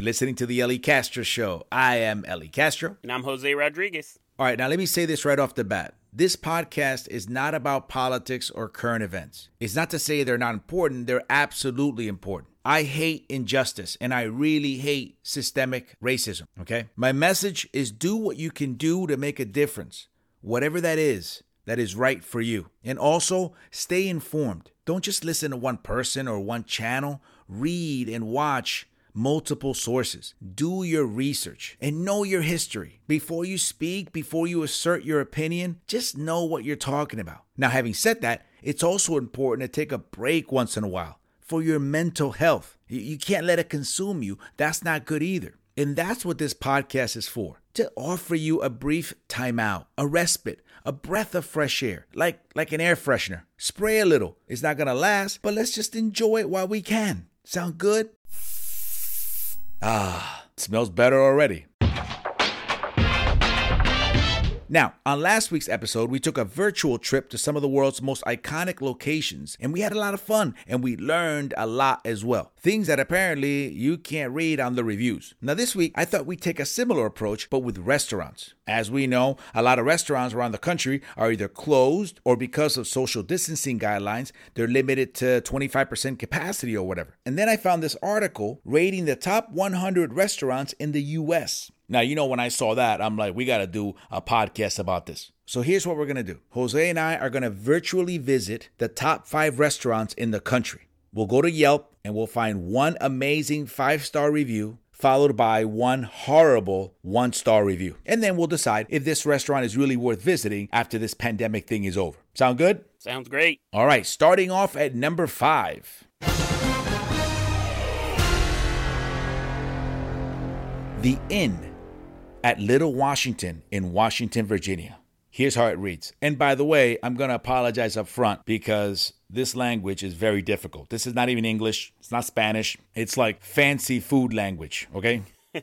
You're listening to the Ellie Castro Show. I am Ellie Castro. And I'm Jose Rodriguez. All right, now let me say this right off the bat. This podcast is not about politics or current events. It's not to say they're not important, they're absolutely important. I hate injustice and I really hate systemic racism, okay? My message is do what you can do to make a difference, whatever that is that is right for you. And also, stay informed. Don't just listen to one person or one channel, read and watch multiple sources. Do your research and know your history. Before you speak, before you assert your opinion, just know what you're talking about. Now, having said that, it's also important to take a break once in a while for your mental health. You can't let it consume you. That's not good either. And that's what this podcast is for to offer you a brief timeout, a respite, a breath of fresh air, like, like an air freshener. Spray a little. It's not gonna last, but let's just enjoy it while we can. Sound good? Ah, smells better already. Now, on last week's episode, we took a virtual trip to some of the world's most iconic locations, and we had a lot of fun and we learned a lot as well. Things that apparently you can't read on the reviews. Now, this week, I thought we'd take a similar approach, but with restaurants. As we know, a lot of restaurants around the country are either closed or because of social distancing guidelines, they're limited to 25% capacity or whatever. And then I found this article rating the top 100 restaurants in the US. Now, you know, when I saw that, I'm like, we got to do a podcast about this. So here's what we're going to do Jose and I are going to virtually visit the top five restaurants in the country. We'll go to Yelp and we'll find one amazing five star review. Followed by one horrible one star review. And then we'll decide if this restaurant is really worth visiting after this pandemic thing is over. Sound good? Sounds great. All right, starting off at number five. The Inn at Little Washington in Washington, Virginia. Here's how it reads. And by the way, I'm going to apologize up front because this language is very difficult. This is not even English, it's not Spanish. It's like fancy food language, okay?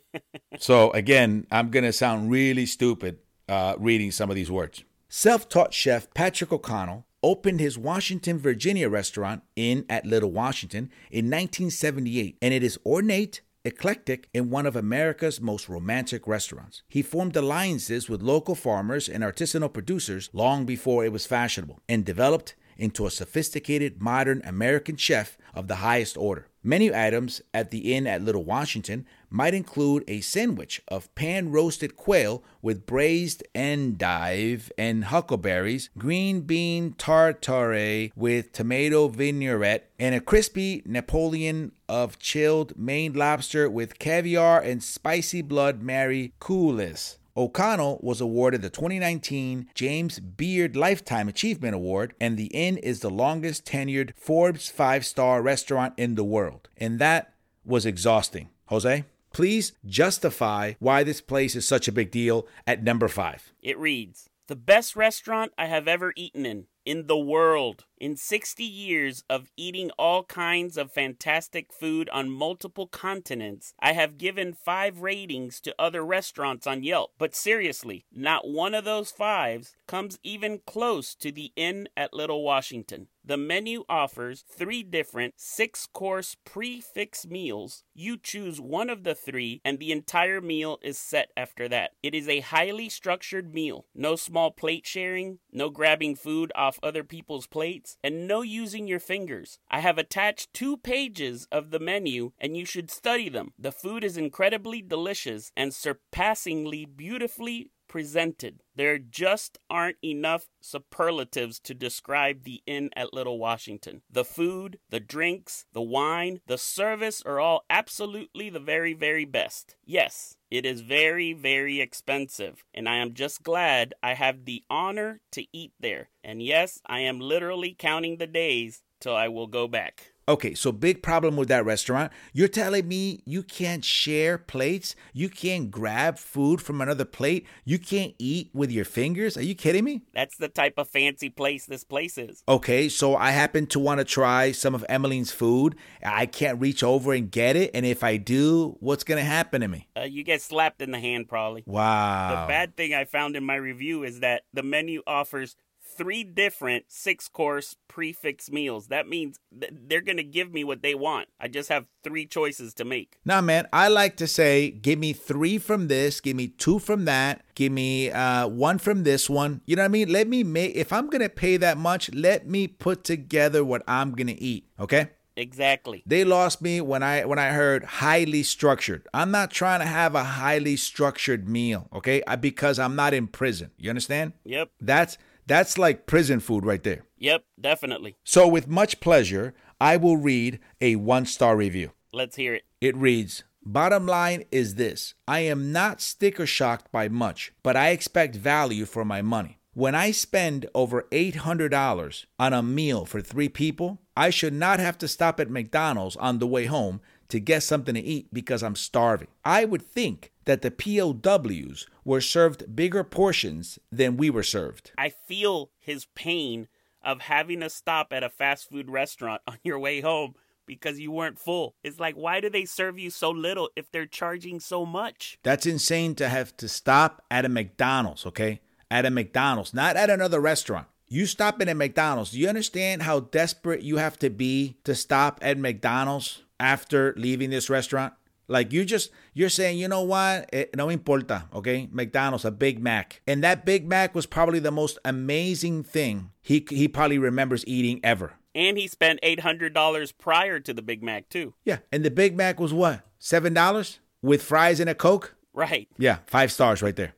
so again, I'm going to sound really stupid uh, reading some of these words. Self taught chef Patrick O'Connell opened his Washington, Virginia restaurant in at Little Washington in 1978, and it is ornate eclectic and one of America's most romantic restaurants. He formed alliances with local farmers and artisanal producers long before it was fashionable and developed into a sophisticated modern American chef of the highest order. Menu items at the inn at Little Washington might include a sandwich of pan roasted quail with braised endive and huckleberries, green bean tartare with tomato vinaigrette, and a crispy Napoleon of chilled Maine lobster with caviar and spicy blood Mary coulis. O'Connell was awarded the 2019 James Beard Lifetime Achievement Award, and the Inn is the longest tenured Forbes five star restaurant in the world. And that was exhausting. Jose? Please justify why this place is such a big deal at number five. It reads The best restaurant I have ever eaten in, in the world. In 60 years of eating all kinds of fantastic food on multiple continents, I have given five ratings to other restaurants on Yelp. But seriously, not one of those fives comes even close to the Inn at Little Washington. The menu offers three different six course prix fixe meals. You choose one of the three, and the entire meal is set after that. It is a highly structured meal. No small plate sharing, no grabbing food off other people's plates and no using your fingers. I have attached two pages of the menu and you should study them. The food is incredibly delicious and surpassingly beautifully presented. There just aren't enough superlatives to describe the inn at Little Washington. The food, the drinks, the wine, the service are all absolutely the very, very best. Yes, it is very, very expensive, and I am just glad I have the honor to eat there. And yes, I am literally counting the days till I will go back. Okay, so big problem with that restaurant. You're telling me you can't share plates? You can't grab food from another plate? You can't eat with your fingers? Are you kidding me? That's the type of fancy place this place is. Okay, so I happen to want to try some of Emmeline's food. I can't reach over and get it, and if I do, what's going to happen to me? Uh, you get slapped in the hand, probably. Wow. The bad thing I found in my review is that the menu offers three different six course prefix meals. That means th- they're going to give me what they want. I just have three choices to make. Now, man, I like to say, give me three from this, give me two from that, give me uh, one from this one. You know what I mean? Let me make, if I'm going to pay that much, let me put together what I'm going to eat. Okay? Exactly. They lost me when I when I heard highly structured. I'm not trying to have a highly structured meal, okay? I, because I'm not in prison. You understand? Yep. That's that's like prison food right there. Yep, definitely. So with much pleasure, I will read a one-star review. Let's hear it. It reads, Bottom line is this I am not sticker shocked by much, but I expect value for my money. When I spend over $800 on a meal for three people, I should not have to stop at McDonald's on the way home to get something to eat because I'm starving. I would think that the POWs were served bigger portions than we were served. I feel his pain of having to stop at a fast food restaurant on your way home because you weren't full. It's like, why do they serve you so little if they're charging so much? That's insane to have to stop at a McDonald's, okay? At a McDonald's, not at another restaurant. You stop in at McDonald's. Do you understand how desperate you have to be to stop at McDonald's after leaving this restaurant? Like you just you're saying, you know what? Eh, no importa, okay? McDonald's, a Big Mac, and that Big Mac was probably the most amazing thing he he probably remembers eating ever. And he spent eight hundred dollars prior to the Big Mac too. Yeah, and the Big Mac was what? Seven dollars with fries and a Coke. Right. Yeah, five stars right there.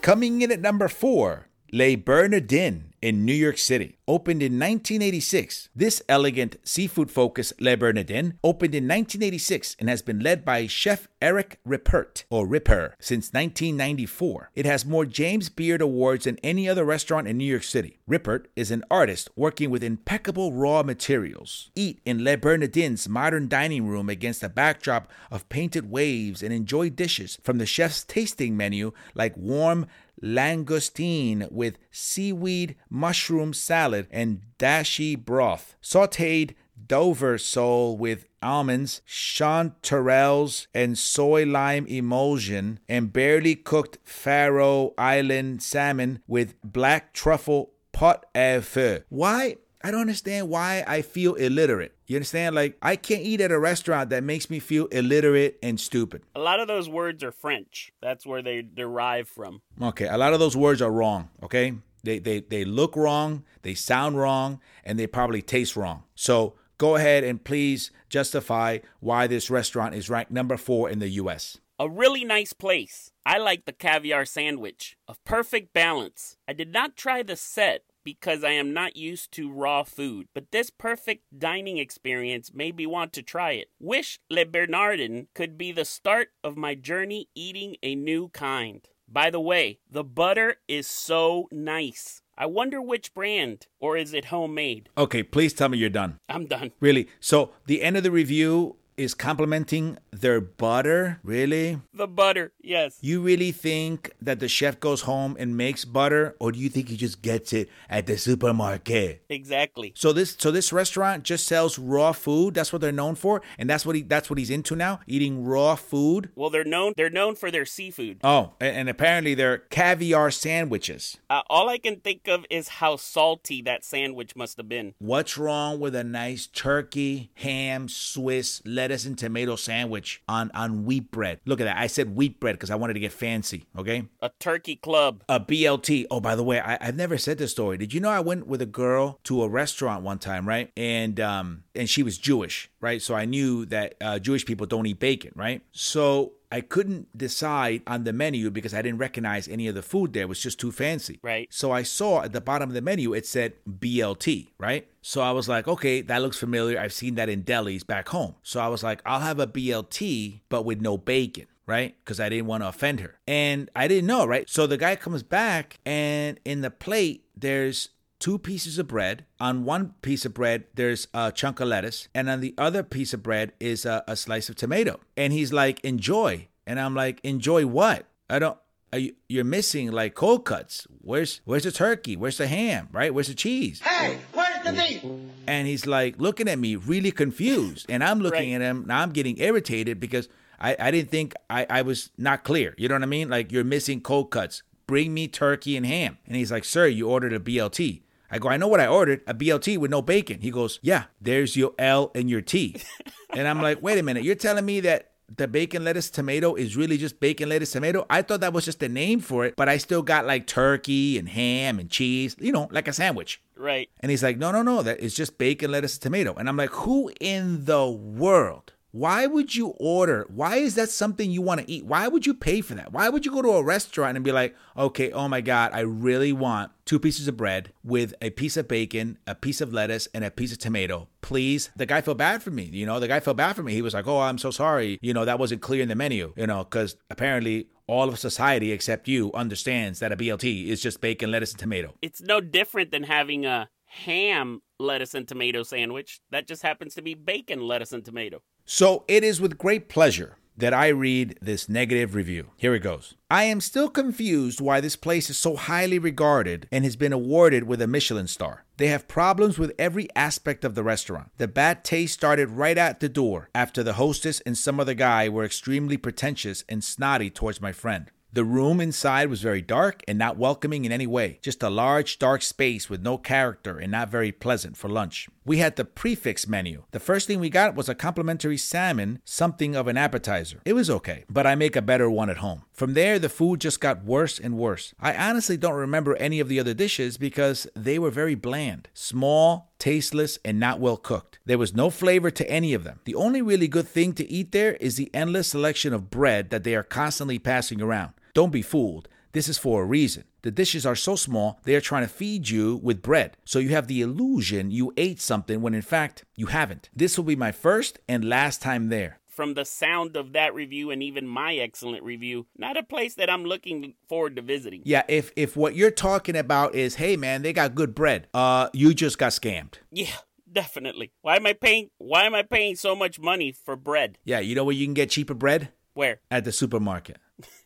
Coming in at number four, Le Bernardin in New York City. Opened in 1986, this elegant seafood focused Le Bernardin opened in 1986 and has been led by chef Eric Ripert, or Ripper, since 1994. It has more James Beard awards than any other restaurant in New York City. Ripert is an artist working with impeccable raw materials. Eat in Le Bernardin's modern dining room against a backdrop of painted waves and enjoy dishes from the chef's tasting menu like warm langoustine with seaweed mushroom salad and dashi broth, sauteed Dover sole with almonds, chanterelles, and soy lime emulsion, and barely cooked Faroe Island salmon with black truffle pot au feu. Why? I don't understand why I feel illiterate. You understand? Like, I can't eat at a restaurant that makes me feel illiterate and stupid. A lot of those words are French. That's where they derive from. Okay, a lot of those words are wrong, okay? They, they, they look wrong, they sound wrong, and they probably taste wrong. So go ahead and please justify why this restaurant is ranked number four in the US. A really nice place. I like the caviar sandwich. A perfect balance. I did not try the set because I am not used to raw food, but this perfect dining experience made me want to try it. Wish Le Bernardin could be the start of my journey eating a new kind. By the way, the butter is so nice. I wonder which brand, or is it homemade? Okay, please tell me you're done. I'm done. Really? So the end of the review is complimenting their butter? Really? The butter, yes. You really think that the chef goes home and makes butter or do you think he just gets it at the supermarket? Exactly. So this so this restaurant just sells raw food. That's what they're known for and that's what he that's what he's into now, eating raw food. Well, they're known they're known for their seafood. Oh, and, and apparently they're caviar sandwiches. Uh, all I can think of is how salty that sandwich must have been. What's wrong with a nice turkey, ham, Swiss, lettuce and tomato sandwich on on wheat bread? Look at that. I said wheat bread because I wanted to get fancy, okay? A turkey club. A BLT. Oh, by the way, I, I've never said this story. Did you know I went with a girl to a restaurant one time, right? And um, and she was Jewish, right? So I knew that uh, Jewish people don't eat bacon, right? So I couldn't decide on the menu because I didn't recognize any of the food there. It was just too fancy. Right. So I saw at the bottom of the menu it said BLT, right? So I was like, okay, that looks familiar. I've seen that in delis back home. So I was like, I'll have a BLT, but with no bacon right? Because I didn't want to offend her. And I didn't know, right? So the guy comes back, and in the plate, there's two pieces of bread. On one piece of bread, there's a chunk of lettuce, and on the other piece of bread is a, a slice of tomato. And he's like, enjoy. And I'm like, enjoy what? I don't. Are you, you're missing like cold cuts. Where's where's the turkey? Where's the ham? Right? Where's the cheese? Hey, where's the meat? And he's like looking at me, really confused. And I'm looking Right. at him. Now I'm getting irritated because I, I didn't think I, I was not clear. You know what I mean? Like, you're missing cold cuts. Bring me turkey and ham. And he's like, Sir, you ordered a BLT. I go, I know what I ordered, a BLT with no bacon. He goes, Yeah, there's your L and your T. and I'm like, Wait a minute, you're telling me that the bacon lettuce tomato is really just bacon lettuce tomato. I thought that was just a name for it, but I still got like turkey and ham and cheese, you know, like a sandwich. Right. And he's like, no, no, no, that is just bacon lettuce tomato. And I'm like, who in the world? Why would you order? Why is that something you want to eat? Why would you pay for that? Why would you go to a restaurant and be like, okay, oh my God, I really want two pieces of bread with a piece of bacon, a piece of lettuce, and a piece of tomato. Please. The guy felt bad for me. You know, the guy felt bad for me. He was like, oh, I'm so sorry. You know, that wasn't clear in the menu, you know, because apparently all of society except you understands that a BLT is just bacon, lettuce, and tomato. It's no different than having a ham lettuce and tomato sandwich. That just happens to be bacon, lettuce, and tomato. So it is with great pleasure that I read this negative review. Here it goes. I am still confused why this place is so highly regarded and has been awarded with a Michelin star. They have problems with every aspect of the restaurant. The bad taste started right at the door after the hostess and some other guy were extremely pretentious and snotty towards my friend. The room inside was very dark and not welcoming in any way, just a large dark space with no character and not very pleasant for lunch. We had the prefix menu. The first thing we got was a complimentary salmon, something of an appetizer. It was okay, but I make a better one at home. From there, the food just got worse and worse. I honestly don't remember any of the other dishes because they were very bland, small, tasteless, and not well cooked. There was no flavor to any of them. The only really good thing to eat there is the endless selection of bread that they are constantly passing around. Don't be fooled. This is for a reason. The dishes are so small, they are trying to feed you with bread. So you have the illusion you ate something when in fact you haven't. This will be my first and last time there. From the sound of that review and even my excellent review, not a place that I'm looking forward to visiting. Yeah, if if what you're talking about is, hey man, they got good bread, uh, you just got scammed. Yeah, definitely. Why am I paying why am I paying so much money for bread? Yeah, you know where you can get cheaper bread? Where? At the supermarket.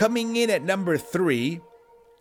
Coming in at number three,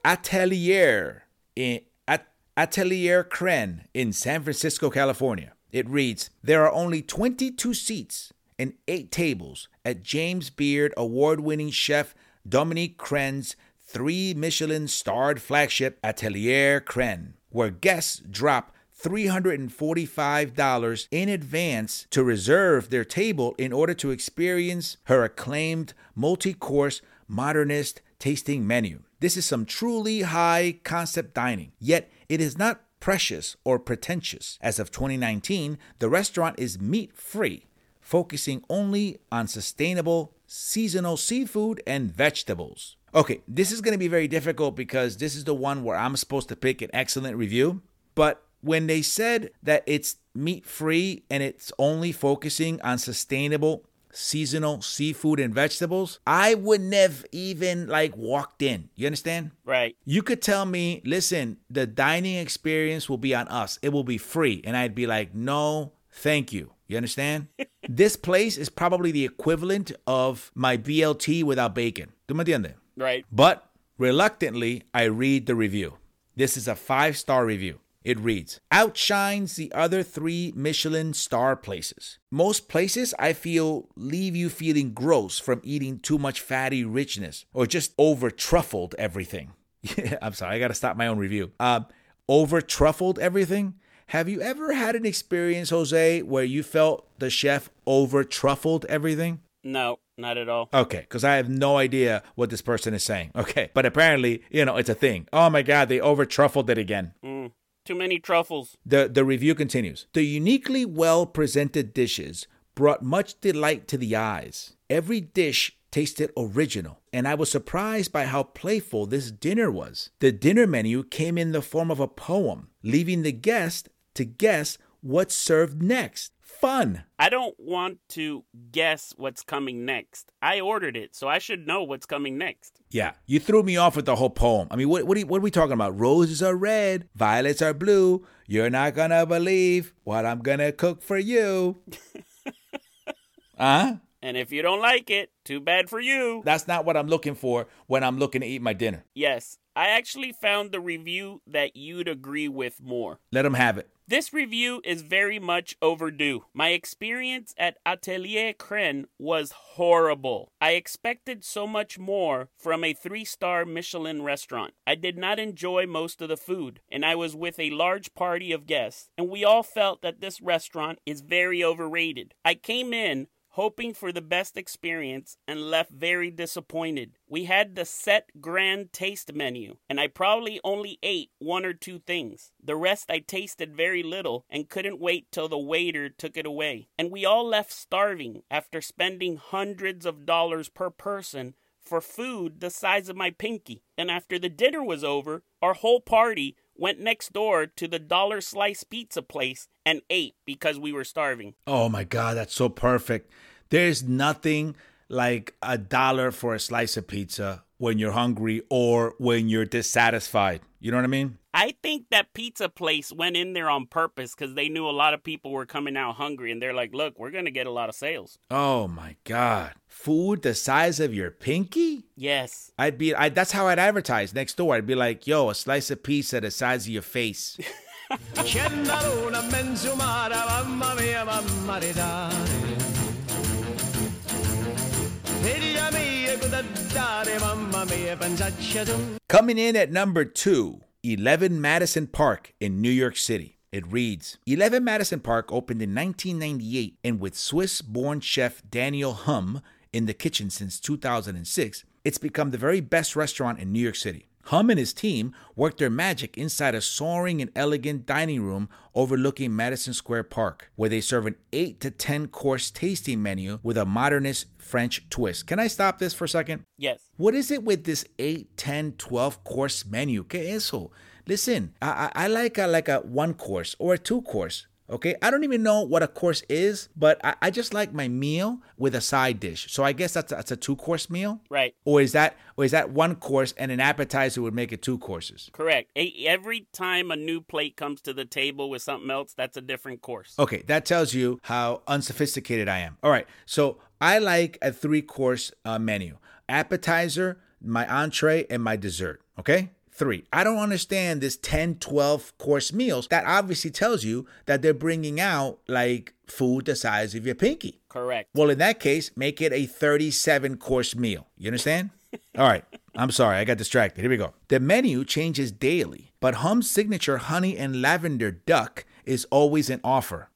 Atelier in at, Atelier Crenn in San Francisco, California. It reads: There are only 22 seats and eight tables at James Beard award-winning chef Dominique Crenn's three Michelin-starred flagship Atelier Crenn, where guests drop $345 in advance to reserve their table in order to experience her acclaimed multi course modernist tasting menu. This is some truly high concept dining, yet it is not precious or pretentious. As of 2019, the restaurant is meat free, focusing only on sustainable seasonal seafood and vegetables. Okay, this is going to be very difficult because this is the one where I'm supposed to pick an excellent review, but when they said that it's meat free and it's only focusing on sustainable seasonal seafood and vegetables, I wouldn't have even like walked in. You understand? Right. You could tell me, listen, the dining experience will be on us. It will be free. And I'd be like, no, thank you. You understand? this place is probably the equivalent of my BLT without bacon. ¿Tú me entiendes? Right. But reluctantly, I read the review. This is a five star review. It reads, outshines the other three Michelin star places. Most places I feel leave you feeling gross from eating too much fatty richness or just over truffled everything. I'm sorry, I gotta stop my own review. Uh, over truffled everything? Have you ever had an experience, Jose, where you felt the chef over truffled everything? No, not at all. Okay, because I have no idea what this person is saying. Okay, but apparently, you know, it's a thing. Oh my God, they over truffled it again. Mm, too many truffles. The, the review continues. The uniquely well presented dishes brought much delight to the eyes. Every dish tasted original, and I was surprised by how playful this dinner was. The dinner menu came in the form of a poem, leaving the guest to guess what's served next. Fun. I don't want to guess what's coming next. I ordered it, so I should know what's coming next. Yeah, you threw me off with the whole poem. I mean, what what are, what are we talking about? Roses are red, violets are blue. You're not gonna believe what I'm gonna cook for you. huh? And if you don't like it, too bad for you. That's not what I'm looking for when I'm looking to eat my dinner. Yes, I actually found the review that you'd agree with more. Let them have it. This review is very much overdue. My experience at Atelier Crenn was horrible. I expected so much more from a three star Michelin restaurant. I did not enjoy most of the food, and I was with a large party of guests, and we all felt that this restaurant is very overrated. I came in hoping for the best experience and left very disappointed. We had the set grand taste menu, and I probably only ate one or two things. The rest I tasted very little and couldn't wait till the waiter took it away. And we all left starving after spending hundreds of dollars per person for food the size of my pinky. And after the dinner was over, our whole party went next door to the dollar slice pizza place and ate because we were starving. Oh my God, that's so perfect. There's nothing like a dollar for a slice of pizza when you're hungry or when you're dissatisfied. You know what I mean? I think that pizza place went in there on purpose because they knew a lot of people were coming out hungry and they're like, look, we're going to get a lot of sales. Oh my God. Food the size of your pinky? Yes. I'd be, I, that's how I'd advertise next door. I'd be like, yo, a slice of pizza the size of your face. Coming in at number two, 11 Madison Park in New York City. It reads 11 Madison Park opened in 1998 and with Swiss born chef Daniel Humm in the kitchen since 2006, it's become the very best restaurant in New York City. Humm and his team worked their magic inside a soaring and elegant dining room overlooking Madison Square Park, where they serve an 8 to 10 course tasting menu with a modernist French twist. Can I stop this for a second? Yes. What is it with this 8, 10, 12 course menu? ¿Qué eso? Listen, I, I, I like a, like a one course or a two course. Okay, I don't even know what a course is, but I, I, just like my meal with a side dish. So I guess that's a, that's a two course meal, right? Or is that or is that one course and an appetizer would make it two courses? Correct. Every time a new plate comes to the table with something else, that's a different course. Okay, that tells you how unsophisticated I am. All right, so I like a three course uh, menu: appetizer, my entree, and my dessert. Okay three. I don't understand this 10, 12 course meals. That obviously tells you that they're bringing out like food the size of your pinky. Correct. Well, in that case, make it a 37 course meal. You understand? All right. I'm sorry, I got distracted. Here we go. The menu changes daily, but Humm's signature honey and lavender duck is always an offer.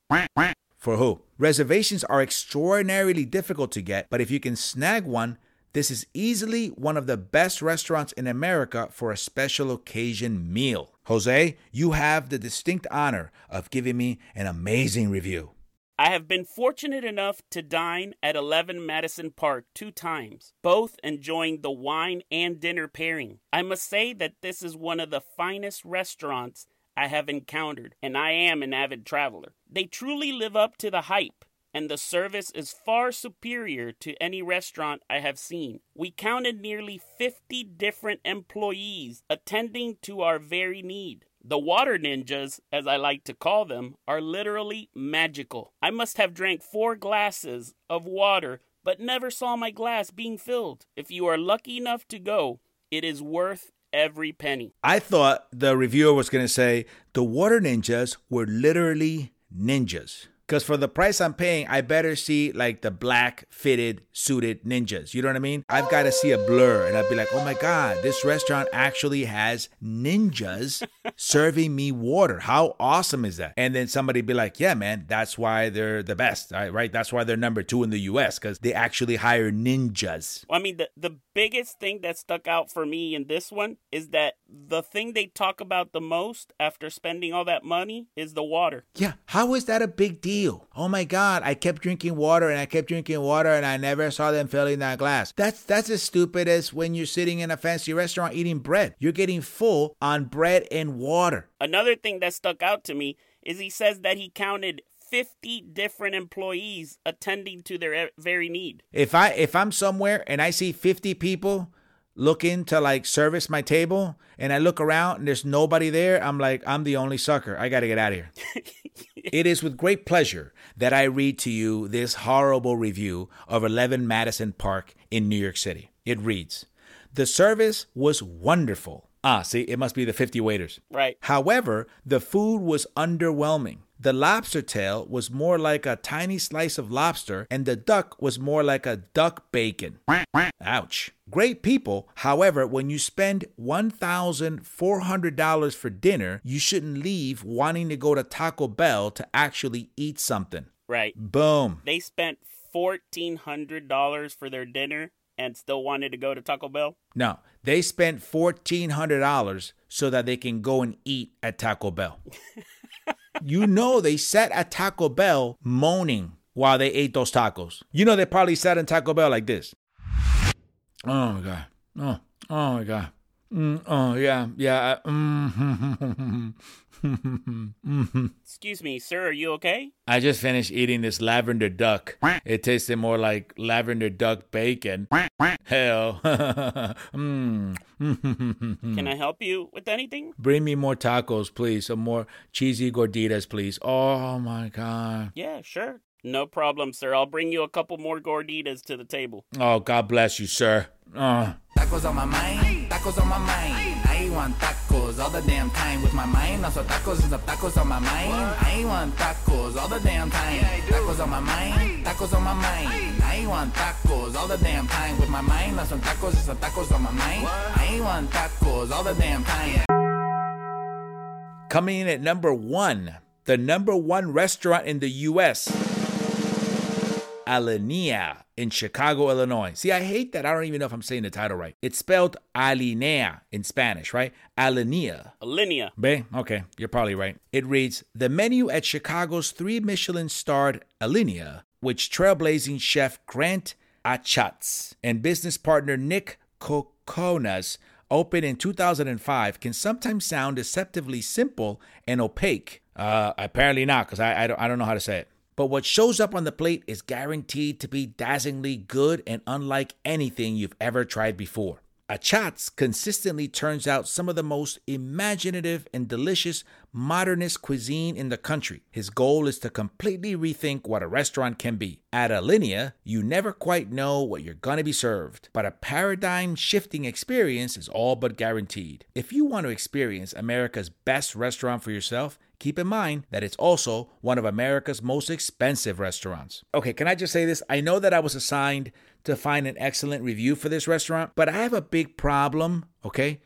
For who? Reservations are extraordinarily difficult to get, but if you can snag one, this is easily one of the best restaurants in America for a special occasion meal. Jose, you have the distinct honor of giving me an amazing review. I have been fortunate enough to dine at 11 Madison Park two times, both enjoying the wine and dinner pairing. I must say that this is one of the finest restaurants I have encountered, and I am an avid traveler. They truly live up to the hype and the service is far superior to any restaurant I have seen. We counted nearly 50 different employees attending to our very need. The water ninjas, as I like to call them, are literally magical. I must have drank four glasses of water, but never saw my glass being filled. If you are lucky enough to go, it is worth every penny. I thought the reviewer was going to say the water ninjas were literally ninjas. Because for the price I'm paying, I better see like the black fitted suited ninjas. You know what I mean? I've got to see a blur and I'd be like, oh my God, this restaurant actually has ninjas serving me water. How awesome is that? And then somebody be like, yeah, man, that's why they're the best, right? That's why they're number two in the US because they actually hire ninjas. Well, I mean, the, the biggest thing that stuck out for me in this one is that the thing they talk about the most after spending all that money is the water. Yeah. How is that a big deal? Deal. Oh my God, I kept drinking water and I kept drinking water and I never saw them filling that glass. That's that's as stupid as when you're sitting in a fancy restaurant eating bread. You're getting full on bread and water. Another thing that stuck out to me is he says that he counted 50 different employees attending to their very need. If I if I'm somewhere and I see 50 people looking to like service my table and I look around and there's nobody there, I'm like, I'm the only sucker. I got to get out of here. it is with great pleasure that I read to you this horrible review of 11 Madison Park in New York City. It reads The service was wonderful. Ah, see, it must be the 50 waiters. Right. However, the food was underwhelming. The lobster tail was more like a tiny slice of lobster, and the duck was more like a duck bacon. Ouch. Great people. However, when you spend $1,400 for dinner, you shouldn't leave wanting to go to Taco Bell to actually eat something. Right. Boom. They spent $1,400 for their dinner and still wanted to go to Taco Bell? No, they spent $1,400 so that they can go and eat at Taco Bell. you know, they sat at Taco Bell moaning while they ate those tacos. You know, they probably sat in Taco Bell like this. Oh my God. Oh, oh my God. Mm, oh, yeah, yeah. Mm, Excuse me, sir, are you okay? I just finished eating this lavender duck. It tasted more like lavender duck bacon. Hell. mm. Can I help you with anything? Bring me more tacos, please. Some more cheesy gorditas, please. Oh my God. Yeah, sure. No problem, sir. I'll bring you a couple more gorditas to the table. Oh, God bless you, sir. Oh. Tacos on my mind, tacos on my mind. I want tacos all the damn time with my mind. Also tacos and some tacos on my mind. I want tacos all the damn time. Tacos on my mind, tacos on my mind. I want tacos all the damn time with my mind. Also tacos and some tacos on my mind. I want tacos all the damn time. Coming in at number one, the number one restaurant in the U.S. Alinea in Chicago, Illinois. See, I hate that. I don't even know if I'm saying the title right. It's spelled Alinea in Spanish, right? Alinea. Alinea. Be? Okay, you're probably right. It reads The menu at Chicago's three Michelin starred Alinea, which trailblazing chef Grant Achatz and business partner Nick Kokonas opened in 2005, can sometimes sound deceptively simple and opaque. Uh, apparently not, because I, I, don't, I don't know how to say it. But what shows up on the plate is guaranteed to be dazzlingly good and unlike anything you've ever tried before. Achatz consistently turns out some of the most imaginative and delicious modernist cuisine in the country. His goal is to completely rethink what a restaurant can be. At Alinea, you never quite know what you're going to be served, but a paradigm shifting experience is all but guaranteed. If you want to experience America's best restaurant for yourself, keep in mind that it's also one of America's most expensive restaurants. Okay, can I just say this? I know that I was assigned to find an excellent review for this restaurant, but I have a big problem, okay,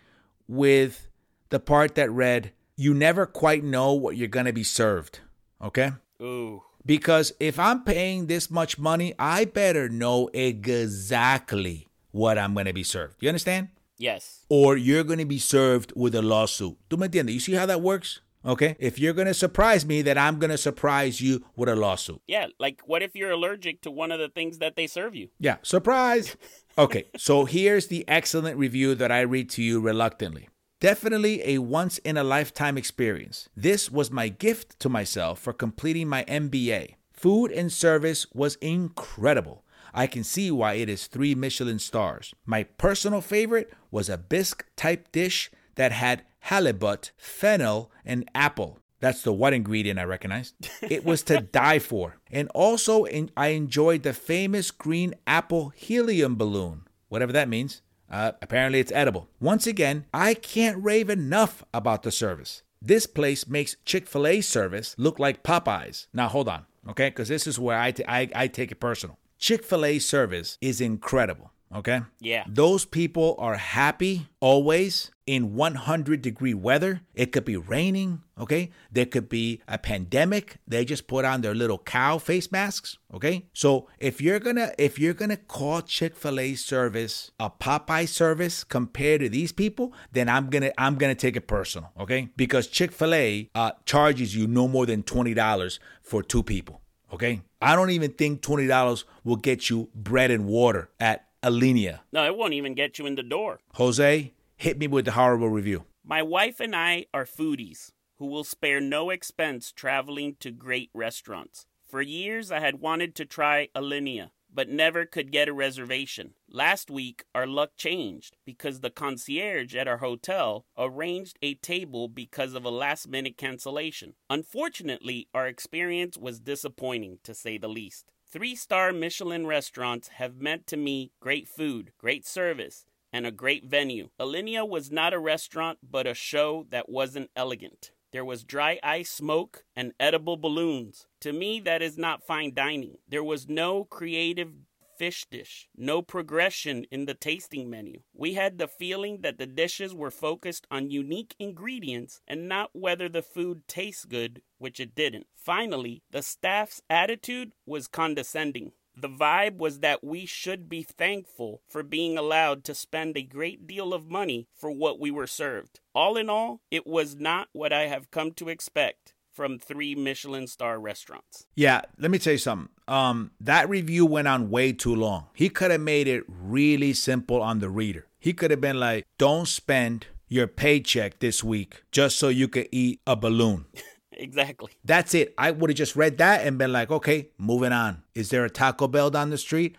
with the part that read, You never quite know what you're going to be served, okay? Ooh. Because if I'm paying this much money, I better know exactly what I'm going to be served. You understand? Yes. Or you're going to be served with a lawsuit. ¿Tú me entiendes? You see how that works? Okay. If you're going to surprise me, then I'm going to surprise you with a lawsuit. Yeah, like what if you're allergic to one of the things that they serve you? Yeah, surprise. Okay, so here's the excellent review that I read to you reluctantly. Definitely a once in a lifetime experience. This was my gift to myself for completing my MBA. Food and service was incredible. I can see why it is three Michelin stars. My personal favorite was a bisque type dish that had halibut, fennel, and apple. That's the one ingredient I recognized. It was to die for. And also, I enjoyed the famous green apple helium balloon, whatever that means. Uh, apparently, it's edible. Once again, I can't rave enough about the service. This place makes Chick fil A service look like Popeyes. Now, hold on, okay? Because this is where I, t- I, I take it personal. Chick fil A service is incredible. Okay? Yeah. Those people are happy always in 100 degree weather. It could be raining. Okay? There could be a pandemic. They just put on their little cow face masks. Okay? So if you're gonna if you're gonna call Chick-fil-A service a Popeye service compared to these people, then I'm gonna I'm gonna take it personal. Okay? Because Chick-fil-A uh, charges you no more than $20 for two people. Okay? I don't even think $20 will get you bread and water at Alinea. No, it won't even get you in the door. Jose, hit me with the horrible review. My wife and I are foodies who will spare no expense traveling to great restaurants. For years, I had wanted to try Alinea, but never could get a reservation. Last week, our luck changed because the concierge at our hotel arranged a table because of a last minute cancellation. Unfortunately, our experience was disappointing to say the least. Three star Michelin restaurants have meant to me great food, great service, and a great venue. Alinea was not a restaurant, but a show that wasn't elegant. There was dry ice smoke and edible balloons. To me, that is not fine dining. There was no creative fish dish, no progression in the tasting menu. We had the feeling that the dishes were focused on unique ingredients and not whether the food tastes good, which it didn't. Finally, the staff's attitude was condescending. The vibe was that we should be thankful for being allowed to spend a great deal of money for what we were served. All in all, it was not what I have come to expect from three Michelin star restaurants. Yeah, let me tell you something. Um, that review went on way too long. He could have made it really simple on the reader. He could have been like, "Don't spend your paycheck this week just so you could eat a balloon." exactly. That's it. I would have just read that and been like, "Okay, moving on." Is there a Taco Bell down the street?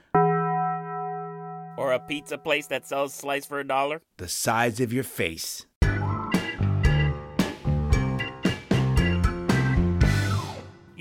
Or a pizza place that sells slice for a dollar? The size of your face.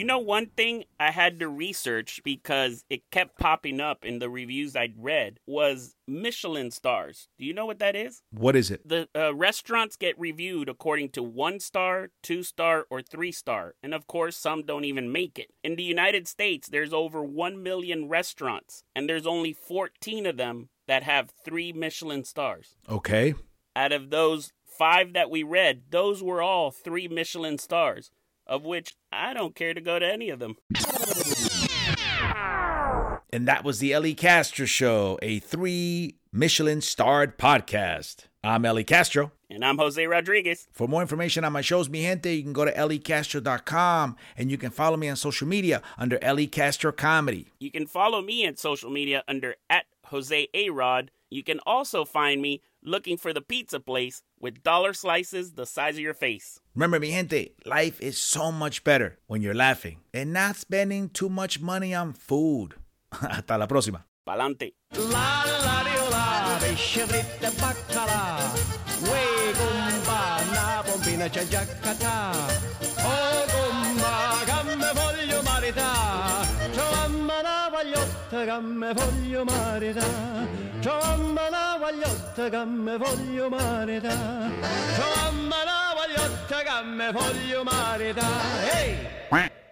Know, one thing I had to research because it kept popping up in the reviews I'd read was Michelin stars. Do you know what that is? What is it? The uh, restaurants get reviewed according to one star, two star, or three star. And of course, some don't even make it. In the United States, there's over 1 million restaurants, and there's only 14 of them that have three Michelin stars. Okay. Out of those five that we read, those were all three Michelin stars of which I don't care to go to any of them. And that was the Ellie Castro Show, a three Michelin starred podcast. I'm Ellie Castro. And I'm Jose Rodriguez. For more information on my shows, mi gente, you can go to elliecastro.com and you can follow me on social media under Ellie Castro Comedy. You can follow me on social media under at Jose A Rod. You can also find me looking for the pizza place with dollar slices the size of your face. Remember, mi gente, life is so much better when you're laughing and not spending too much money on food. Hasta la próxima. Palante. La la di oh, la, pesce fritto e baccalà. Uè gomba, una pompina c'è. Oh gomba, che me voglio marità. guagliotta che me voglio maritare, ciomma la guagliotta che me voglio maritare, ciomma la guagliotta che me voglio maritare, ehi! Hey!